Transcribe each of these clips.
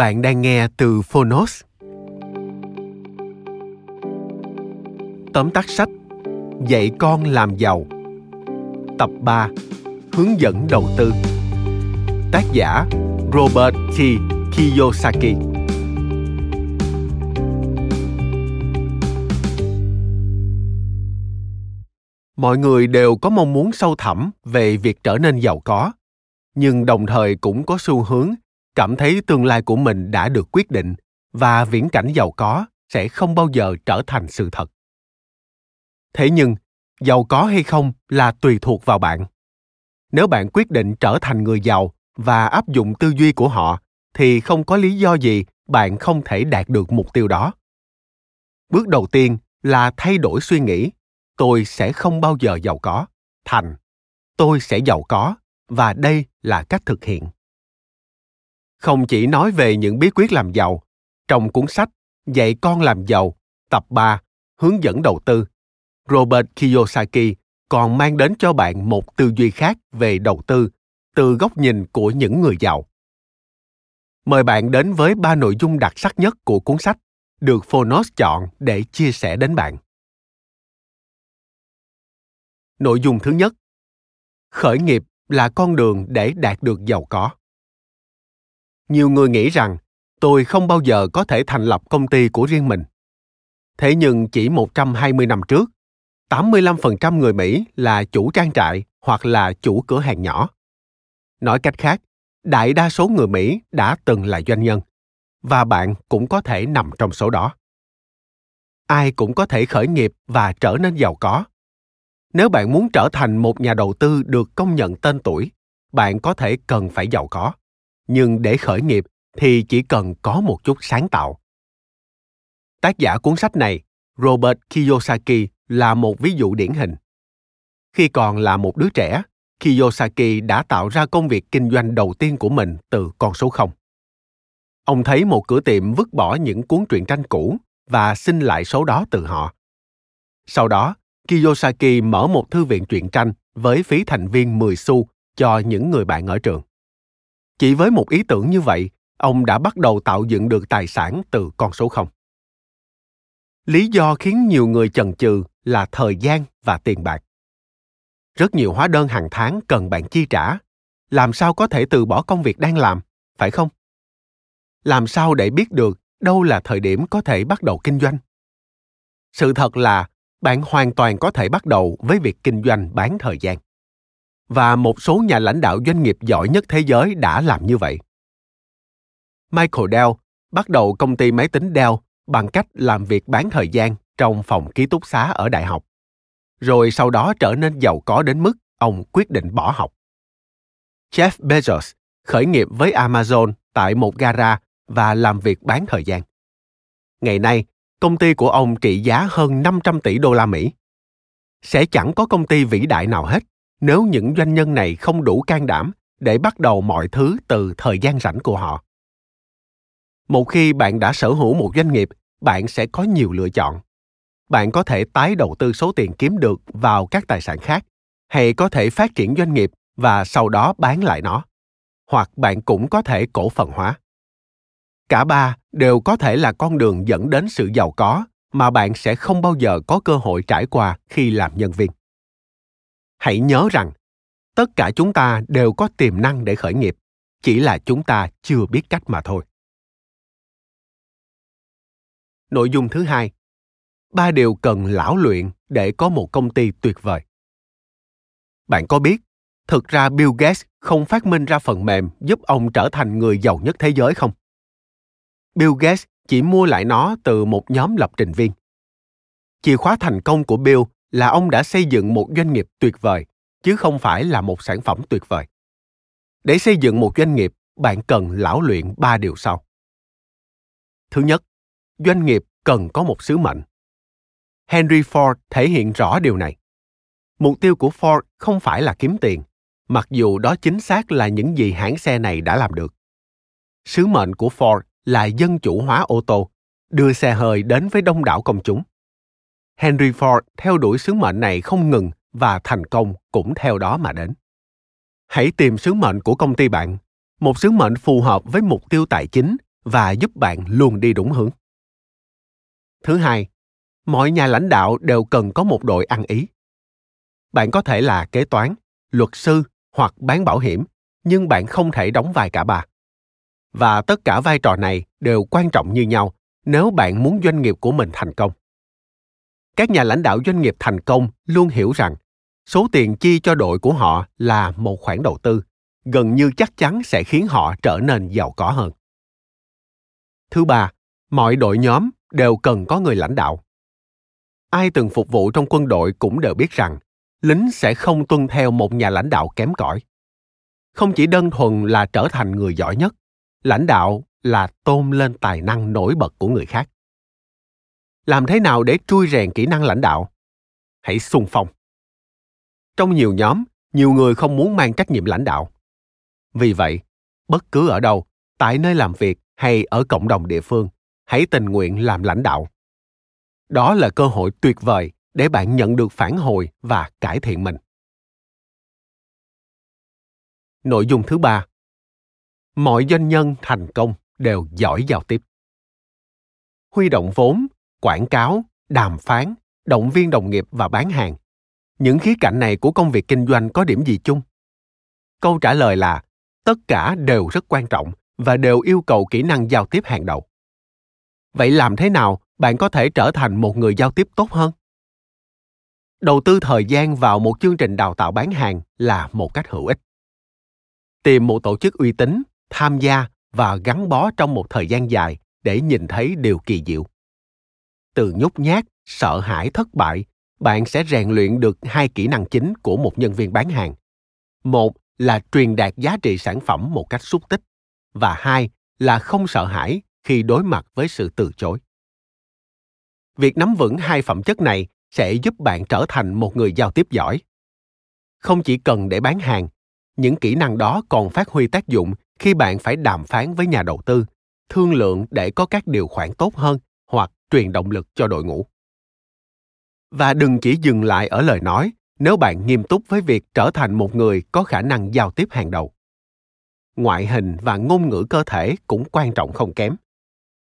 Bạn đang nghe từ Phonos. Tóm tắt sách Dạy con làm giàu Tập 3 Hướng dẫn đầu tư Tác giả Robert T. Kiyosaki Mọi người đều có mong muốn sâu thẳm về việc trở nên giàu có, nhưng đồng thời cũng có xu hướng cảm thấy tương lai của mình đã được quyết định và viễn cảnh giàu có sẽ không bao giờ trở thành sự thật. Thế nhưng, giàu có hay không là tùy thuộc vào bạn. Nếu bạn quyết định trở thành người giàu và áp dụng tư duy của họ, thì không có lý do gì bạn không thể đạt được mục tiêu đó. Bước đầu tiên là thay đổi suy nghĩ, tôi sẽ không bao giờ giàu có. Thành, tôi sẽ giàu có và đây là cách thực hiện không chỉ nói về những bí quyết làm giàu, trong cuốn sách Dạy con làm giàu, tập 3, hướng dẫn đầu tư, Robert Kiyosaki còn mang đến cho bạn một tư duy khác về đầu tư từ góc nhìn của những người giàu. Mời bạn đến với ba nội dung đặc sắc nhất của cuốn sách được Phonos chọn để chia sẻ đến bạn. Nội dung thứ nhất Khởi nghiệp là con đường để đạt được giàu có nhiều người nghĩ rằng tôi không bao giờ có thể thành lập công ty của riêng mình. Thế nhưng chỉ 120 năm trước, 85% người Mỹ là chủ trang trại hoặc là chủ cửa hàng nhỏ. Nói cách khác, đại đa số người Mỹ đã từng là doanh nhân và bạn cũng có thể nằm trong số đó. Ai cũng có thể khởi nghiệp và trở nên giàu có. Nếu bạn muốn trở thành một nhà đầu tư được công nhận tên tuổi, bạn có thể cần phải giàu có nhưng để khởi nghiệp thì chỉ cần có một chút sáng tạo. Tác giả cuốn sách này, robert kiyosaki, là một ví dụ điển hình. Khi còn là một đứa trẻ, kiyosaki đã tạo ra công việc kinh doanh đầu tiên của mình từ con số không. Ông thấy một cửa tiệm vứt bỏ những cuốn truyện tranh cũ và xin lại số đó từ họ. Sau đó, kiyosaki mở một thư viện truyện tranh với phí thành viên 10 xu cho những người bạn ở trường chỉ với một ý tưởng như vậy, ông đã bắt đầu tạo dựng được tài sản từ con số không. Lý do khiến nhiều người chần chừ là thời gian và tiền bạc. Rất nhiều hóa đơn hàng tháng cần bạn chi trả. Làm sao có thể từ bỏ công việc đang làm, phải không? Làm sao để biết được đâu là thời điểm có thể bắt đầu kinh doanh? Sự thật là bạn hoàn toàn có thể bắt đầu với việc kinh doanh bán thời gian và một số nhà lãnh đạo doanh nghiệp giỏi nhất thế giới đã làm như vậy. Michael Dell bắt đầu công ty máy tính Dell bằng cách làm việc bán thời gian trong phòng ký túc xá ở đại học. Rồi sau đó trở nên giàu có đến mức ông quyết định bỏ học. Jeff Bezos khởi nghiệp với Amazon tại một gara và làm việc bán thời gian. Ngày nay, công ty của ông trị giá hơn 500 tỷ đô la Mỹ. Sẽ chẳng có công ty vĩ đại nào hết nếu những doanh nhân này không đủ can đảm để bắt đầu mọi thứ từ thời gian rảnh của họ. Một khi bạn đã sở hữu một doanh nghiệp, bạn sẽ có nhiều lựa chọn. Bạn có thể tái đầu tư số tiền kiếm được vào các tài sản khác, hay có thể phát triển doanh nghiệp và sau đó bán lại nó. Hoặc bạn cũng có thể cổ phần hóa. Cả ba đều có thể là con đường dẫn đến sự giàu có mà bạn sẽ không bao giờ có cơ hội trải qua khi làm nhân viên hãy nhớ rằng, tất cả chúng ta đều có tiềm năng để khởi nghiệp, chỉ là chúng ta chưa biết cách mà thôi. Nội dung thứ hai, ba điều cần lão luyện để có một công ty tuyệt vời. Bạn có biết, thực ra bill gates không phát minh ra phần mềm giúp ông trở thành người giàu nhất thế giới không? Bill gates chỉ mua lại nó từ một nhóm lập trình viên. Chìa khóa thành công của bill là ông đã xây dựng một doanh nghiệp tuyệt vời, chứ không phải là một sản phẩm tuyệt vời. Để xây dựng một doanh nghiệp, bạn cần lão luyện ba điều sau. Thứ nhất, doanh nghiệp cần có một sứ mệnh. Henry ford thể hiện rõ điều này. Mục tiêu của ford không phải là kiếm tiền, mặc dù đó chính xác là những gì hãng xe này đã làm được. Sứ mệnh của ford là dân chủ hóa ô tô, đưa xe hơi đến với đông đảo công chúng henry ford theo đuổi sứ mệnh này không ngừng và thành công cũng theo đó mà đến. Hãy tìm sứ mệnh của công ty bạn, một sứ mệnh phù hợp với mục tiêu tài chính và giúp bạn luôn đi đúng hướng. Thứ hai, mọi nhà lãnh đạo đều cần có một đội ăn ý. Bạn có thể là kế toán, luật sư hoặc bán bảo hiểm, nhưng bạn không thể đóng vai cả ba. Và tất cả vai trò này đều quan trọng như nhau nếu bạn muốn doanh nghiệp của mình thành công các nhà lãnh đạo doanh nghiệp thành công luôn hiểu rằng số tiền chi cho đội của họ là một khoản đầu tư, gần như chắc chắn sẽ khiến họ trở nên giàu có hơn. Thứ ba, mọi đội nhóm đều cần có người lãnh đạo. Ai từng phục vụ trong quân đội cũng đều biết rằng lính sẽ không tuân theo một nhà lãnh đạo kém cỏi. Không chỉ đơn thuần là trở thành người giỏi nhất, lãnh đạo là tôn lên tài năng nổi bật của người khác làm thế nào để trui rèn kỹ năng lãnh đạo? Hãy xung phong. Trong nhiều nhóm, nhiều người không muốn mang trách nhiệm lãnh đạo. Vì vậy, bất cứ ở đâu, tại nơi làm việc hay ở cộng đồng địa phương, hãy tình nguyện làm lãnh đạo. Đó là cơ hội tuyệt vời để bạn nhận được phản hồi và cải thiện mình. Nội dung thứ ba. Mọi doanh nhân thành công đều giỏi giao tiếp. Huy động vốn quảng cáo, đàm phán, động viên đồng nghiệp và bán hàng. Những khía cạnh này của công việc kinh doanh có điểm gì chung? Câu trả lời là, tất cả đều rất quan trọng và đều yêu cầu kỹ năng giao tiếp hàng đầu. Vậy làm thế nào bạn có thể trở thành một người giao tiếp tốt hơn? Đầu tư thời gian vào một chương trình đào tạo bán hàng là một cách hữu ích. Tìm một tổ chức uy tín, tham gia và gắn bó trong một thời gian dài để nhìn thấy điều kỳ diệu từ nhút nhát, sợ hãi, thất bại, bạn sẽ rèn luyện được hai kỹ năng chính của một nhân viên bán hàng. Một là truyền đạt giá trị sản phẩm một cách xúc tích và hai là không sợ hãi khi đối mặt với sự từ chối. Việc nắm vững hai phẩm chất này sẽ giúp bạn trở thành một người giao tiếp giỏi. Không chỉ cần để bán hàng, những kỹ năng đó còn phát huy tác dụng khi bạn phải đàm phán với nhà đầu tư, thương lượng để có các điều khoản tốt hơn truyền động lực cho đội ngũ. Và đừng chỉ dừng lại ở lời nói nếu bạn nghiêm túc với việc trở thành một người có khả năng giao tiếp hàng đầu. Ngoại hình và ngôn ngữ cơ thể cũng quan trọng không kém.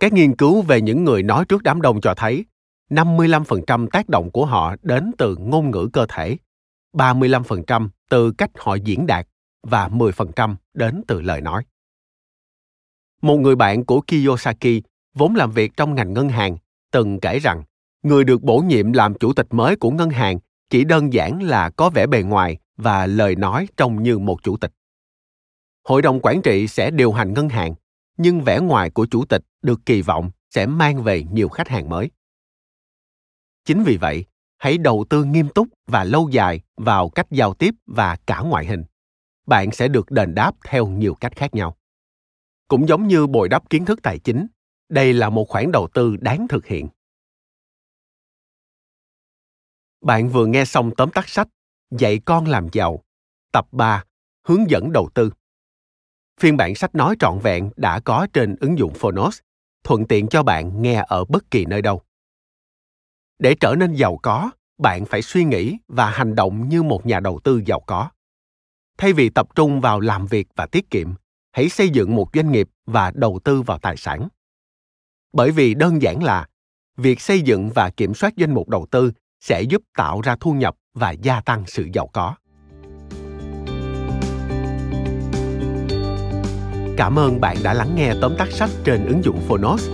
Các nghiên cứu về những người nói trước đám đông cho thấy 55% tác động của họ đến từ ngôn ngữ cơ thể, 35% từ cách họ diễn đạt và 10% đến từ lời nói. Một người bạn của Kiyosaki, vốn làm việc trong ngành ngân hàng, từng kể rằng người được bổ nhiệm làm chủ tịch mới của ngân hàng chỉ đơn giản là có vẻ bề ngoài và lời nói trông như một chủ tịch. Hội đồng quản trị sẽ điều hành ngân hàng, nhưng vẻ ngoài của chủ tịch được kỳ vọng sẽ mang về nhiều khách hàng mới. Chính vì vậy, hãy đầu tư nghiêm túc và lâu dài vào cách giao tiếp và cả ngoại hình. Bạn sẽ được đền đáp theo nhiều cách khác nhau. Cũng giống như bồi đắp kiến thức tài chính, đây là một khoản đầu tư đáng thực hiện. Bạn vừa nghe xong tóm tắt sách Dạy con làm giàu, tập 3, hướng dẫn đầu tư. Phiên bản sách nói trọn vẹn đã có trên ứng dụng Phonos, thuận tiện cho bạn nghe ở bất kỳ nơi đâu để trở nên giàu có bạn phải suy nghĩ và hành động như một nhà đầu tư giàu có thay vì tập trung vào làm việc và tiết kiệm hãy xây dựng một doanh nghiệp và đầu tư vào tài sản bởi vì đơn giản là, việc xây dựng và kiểm soát danh mục đầu tư sẽ giúp tạo ra thu nhập và gia tăng sự giàu có. Cảm ơn bạn đã lắng nghe tóm tắt sách trên ứng dụng phonos.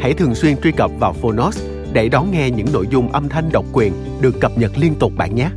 Hãy thường xuyên truy cập vào phonos để đón nghe những nội dung âm thanh độc quyền được cập nhật liên tục bạn nhé.